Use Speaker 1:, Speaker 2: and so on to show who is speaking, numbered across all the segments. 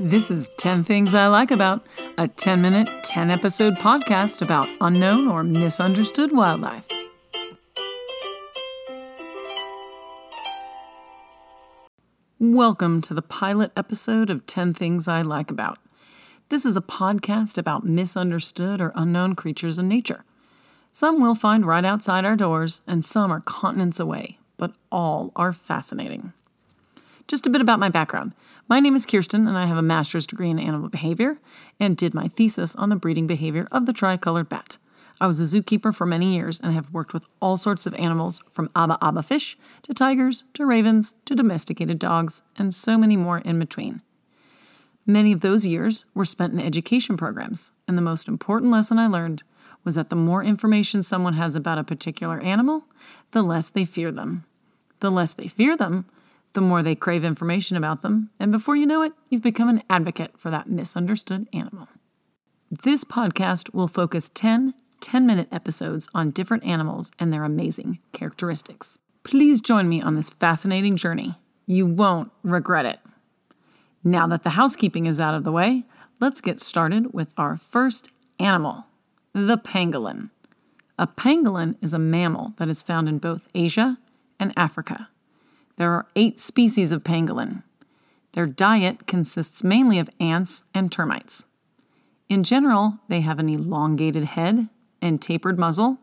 Speaker 1: This is 10 Things I Like About, a 10 minute, 10 episode podcast about unknown or misunderstood wildlife. Welcome to the pilot episode of 10 Things I Like About. This is a podcast about misunderstood or unknown creatures in nature. Some we'll find right outside our doors, and some are continents away, but all are fascinating. Just a bit about my background. My name is Kiersten, and I have a master's degree in animal behavior and did my thesis on the breeding behavior of the tricolored bat. I was a zookeeper for many years and have worked with all sorts of animals from Aba Aba fish to tigers to ravens to domesticated dogs and so many more in between. Many of those years were spent in education programs, and the most important lesson I learned was that the more information someone has about a particular animal, the less they fear them. The less they fear them, the more they crave information about them, and before you know it, you've become an advocate for that misunderstood animal. This podcast will focus 10 10 minute episodes on different animals and their amazing characteristics. Please join me on this fascinating journey. You won't regret it. Now that the housekeeping is out of the way, let's get started with our first animal the pangolin. A pangolin is a mammal that is found in both Asia and Africa. There are eight species of pangolin. Their diet consists mainly of ants and termites. In general, they have an elongated head and tapered muzzle,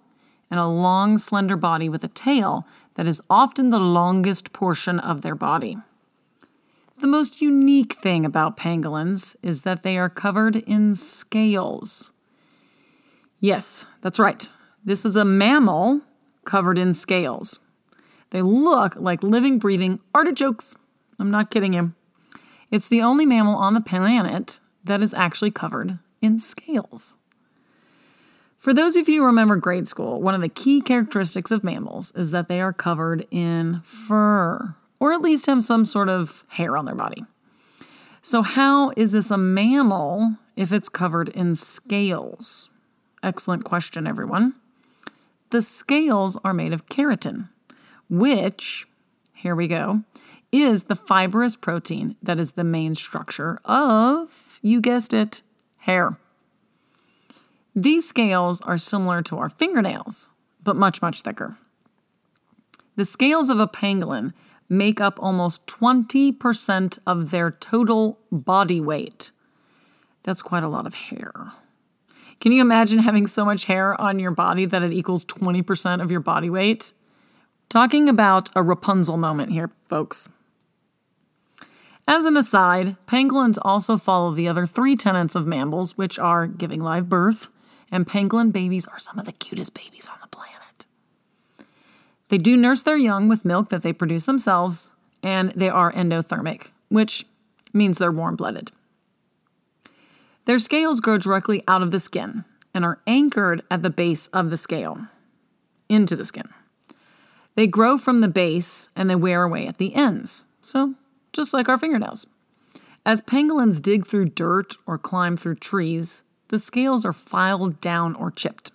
Speaker 1: and a long, slender body with a tail that is often the longest portion of their body. The most unique thing about pangolins is that they are covered in scales. Yes, that's right. This is a mammal covered in scales. They look like living, breathing artichokes. I'm not kidding you. It's the only mammal on the planet that is actually covered in scales. For those of you who remember grade school, one of the key characteristics of mammals is that they are covered in fur, or at least have some sort of hair on their body. So, how is this a mammal if it's covered in scales? Excellent question, everyone. The scales are made of keratin, which, here we go, is the fibrous protein that is the main structure of, you guessed it, hair. These scales are similar to our fingernails, but much, much thicker. The scales of a pangolin make up almost 20% of their total body weight. That's quite a lot of hair. Can you imagine having so much hair on your body that it equals 20% of your body weight? Talking about a Rapunzel moment here, folks. As an aside, pangolins also follow the other three tenets of mammals, which are giving live birth, and pangolin babies are some of the cutest babies on the planet. They do nurse their young with milk that they produce themselves, and they are endothermic, which means they're warm blooded. Their scales grow directly out of the skin and are anchored at the base of the scale into the skin. They grow from the base and they wear away at the ends, so just like our fingernails. As pangolins dig through dirt or climb through trees, the scales are filed down or chipped.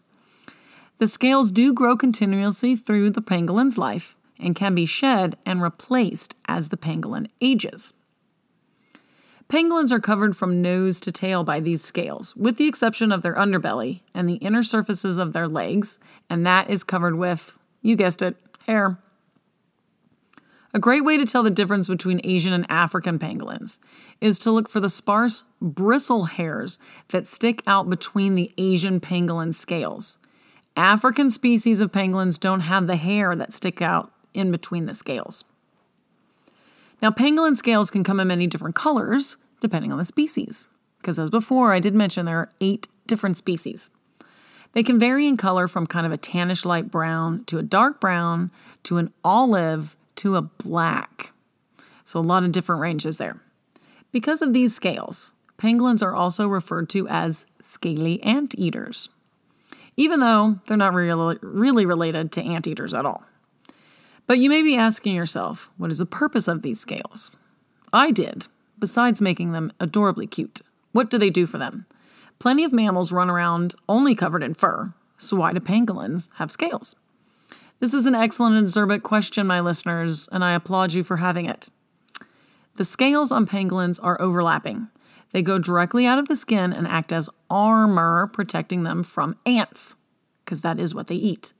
Speaker 1: The scales do grow continuously through the pangolin's life and can be shed and replaced as the pangolin ages. Pangolins are covered from nose to tail by these scales, with the exception of their underbelly and the inner surfaces of their legs, and that is covered with, you guessed it, hair. A great way to tell the difference between Asian and African pangolins is to look for the sparse bristle hairs that stick out between the Asian pangolin scales. African species of pangolins don't have the hair that stick out in between the scales. Now, pangolin scales can come in many different colors depending on the species, because as before, I did mention there are eight different species. They can vary in color from kind of a tannish light brown to a dark brown to an olive to a black. So, a lot of different ranges there. Because of these scales, pangolins are also referred to as scaly anteaters, even though they're not really, really related to anteaters at all. But you may be asking yourself, what is the purpose of these scales? I did, besides making them adorably cute. What do they do for them? Plenty of mammals run around only covered in fur, so why do pangolins have scales? This is an excellent and acerbic question, my listeners, and I applaud you for having it. The scales on pangolins are overlapping, They go directly out of the skin and act as armor, protecting them from ants, because that is what they eat.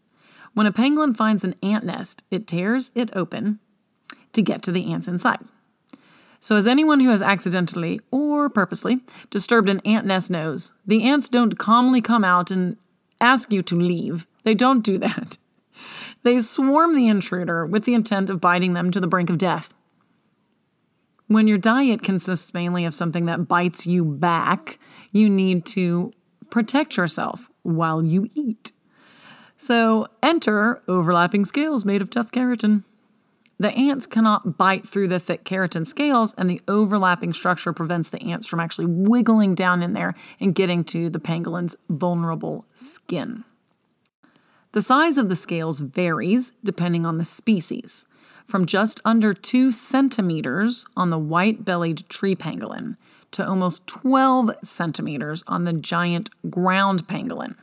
Speaker 1: When a pangolin finds an ant nest, it tears it open to get to the ants inside. So, as anyone who has accidentally or purposely disturbed an ant nest knows, the ants don't calmly come out and ask you to leave. They don't do that. They swarm the intruder with the intent of biting them to the brink of death. When your diet consists mainly of something that bites you back, you need to protect yourself while you eat. So, enter overlapping scales made of tough keratin. The ants cannot bite through the thick keratin scales, and the overlapping structure prevents the ants from actually wiggling down in there and getting to the pangolin's vulnerable skin. The size of the scales varies depending on the species, from just under 2 centimeters on the white bellied tree pangolin to almost 12 centimeters on the giant ground pangolin.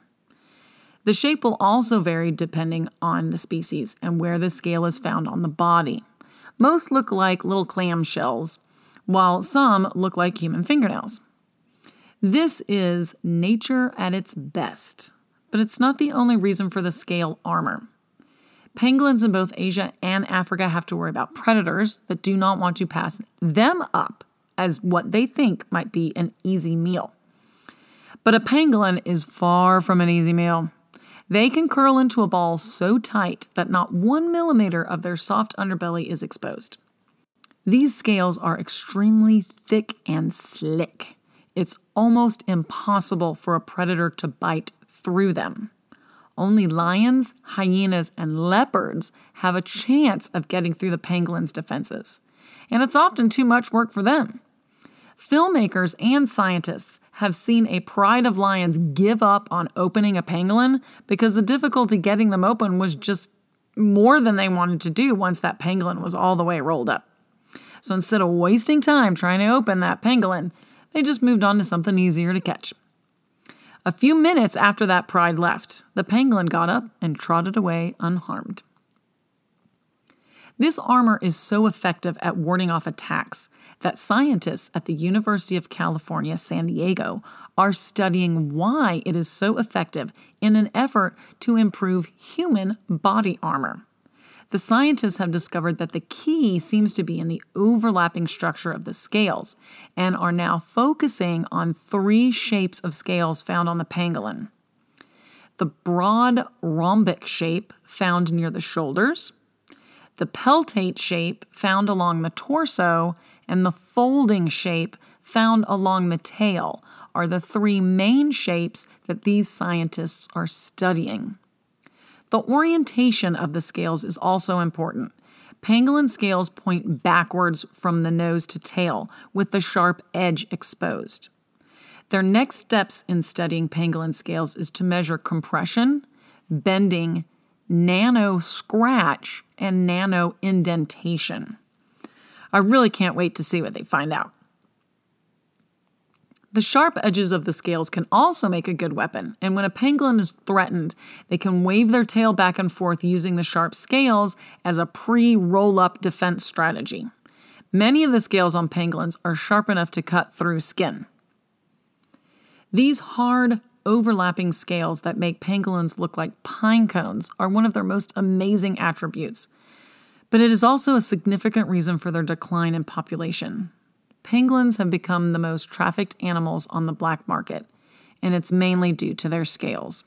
Speaker 1: The shape will also vary depending on the species and where the scale is found on the body. Most look like little clam shells, while some look like human fingernails. This is nature at its best, but it's not the only reason for the scale armor. Pangolins in both Asia and Africa have to worry about predators that do not want to pass them up as what they think might be an easy meal. But a pangolin is far from an easy meal. They can curl into a ball so tight that not one millimeter of their soft underbelly is exposed. These scales are extremely thick and slick. It's almost impossible for a predator to bite through them. Only lions, hyenas, and leopards have a chance of getting through the pangolin's defenses, and it's often too much work for them. Filmmakers and scientists have seen a pride of lions give up on opening a pangolin because the difficulty getting them open was just more than they wanted to do once that pangolin was all the way rolled up. So instead of wasting time trying to open that pangolin, they just moved on to something easier to catch. A few minutes after that pride left, the pangolin got up and trotted away unharmed. This armor is so effective at warding off attacks that scientists at the University of California, San Diego are studying why it is so effective in an effort to improve human body armor. The scientists have discovered that the key seems to be in the overlapping structure of the scales and are now focusing on three shapes of scales found on the pangolin. The broad rhombic shape found near the shoulders, the peltate shape found along the torso, and the folding shape found along the tail are the three main shapes that these scientists are studying. The orientation of the scales is also important. Pangolin scales point backwards from the nose to tail, with the sharp edge exposed. Their next steps in studying pangolin scales is to measure compression, bending, nano scratch, and nano indentation. I really can't wait to see what they find out. The sharp edges of the scales can also make a good weapon, and when a pangolin is threatened, they can wave their tail back and forth using the sharp scales as a pre roll up defense strategy. Many of the scales on pangolins are sharp enough to cut through skin. These hard, overlapping scales that make pangolins look like pine cones are one of their most amazing attributes. But it is also a significant reason for their decline in population. Pangolins have become the most trafficked animals on the black market, and it's mainly due to their scales.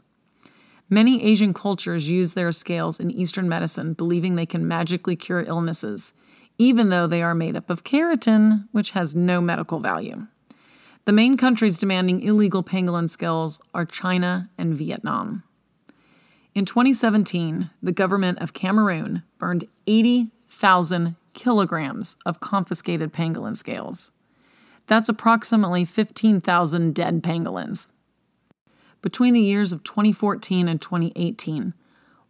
Speaker 1: Many Asian cultures use their scales in Eastern medicine, believing they can magically cure illnesses, even though they are made up of keratin, which has no medical value. The main countries demanding illegal pangolin scales are China and Vietnam. In 2017, the government of Cameroon burned 80,000 kilograms of confiscated pangolin scales. That's approximately 15,000 dead pangolins. Between the years of 2014 and 2018,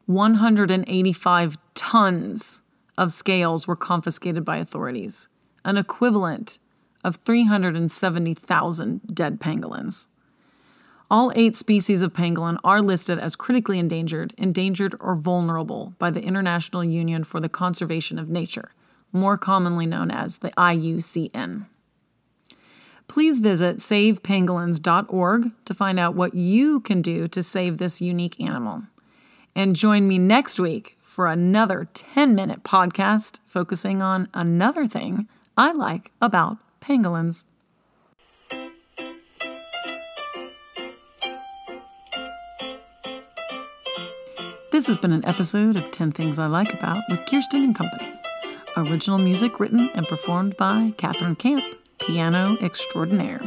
Speaker 1: 185 tons of scales were confiscated by authorities, an equivalent of 370,000 dead pangolins. All eight species of pangolin are listed as critically endangered, endangered, or vulnerable by the International Union for the Conservation of Nature, more commonly known as the IUCN. Please visit savepangolins.org to find out what you can do to save this unique animal. And join me next week for another 10 minute podcast focusing on another thing I like about pangolins. This has been an episode of 10 Things I Like About with Kiersten and Company. Original music written and performed by Catherine Camp, piano extraordinaire.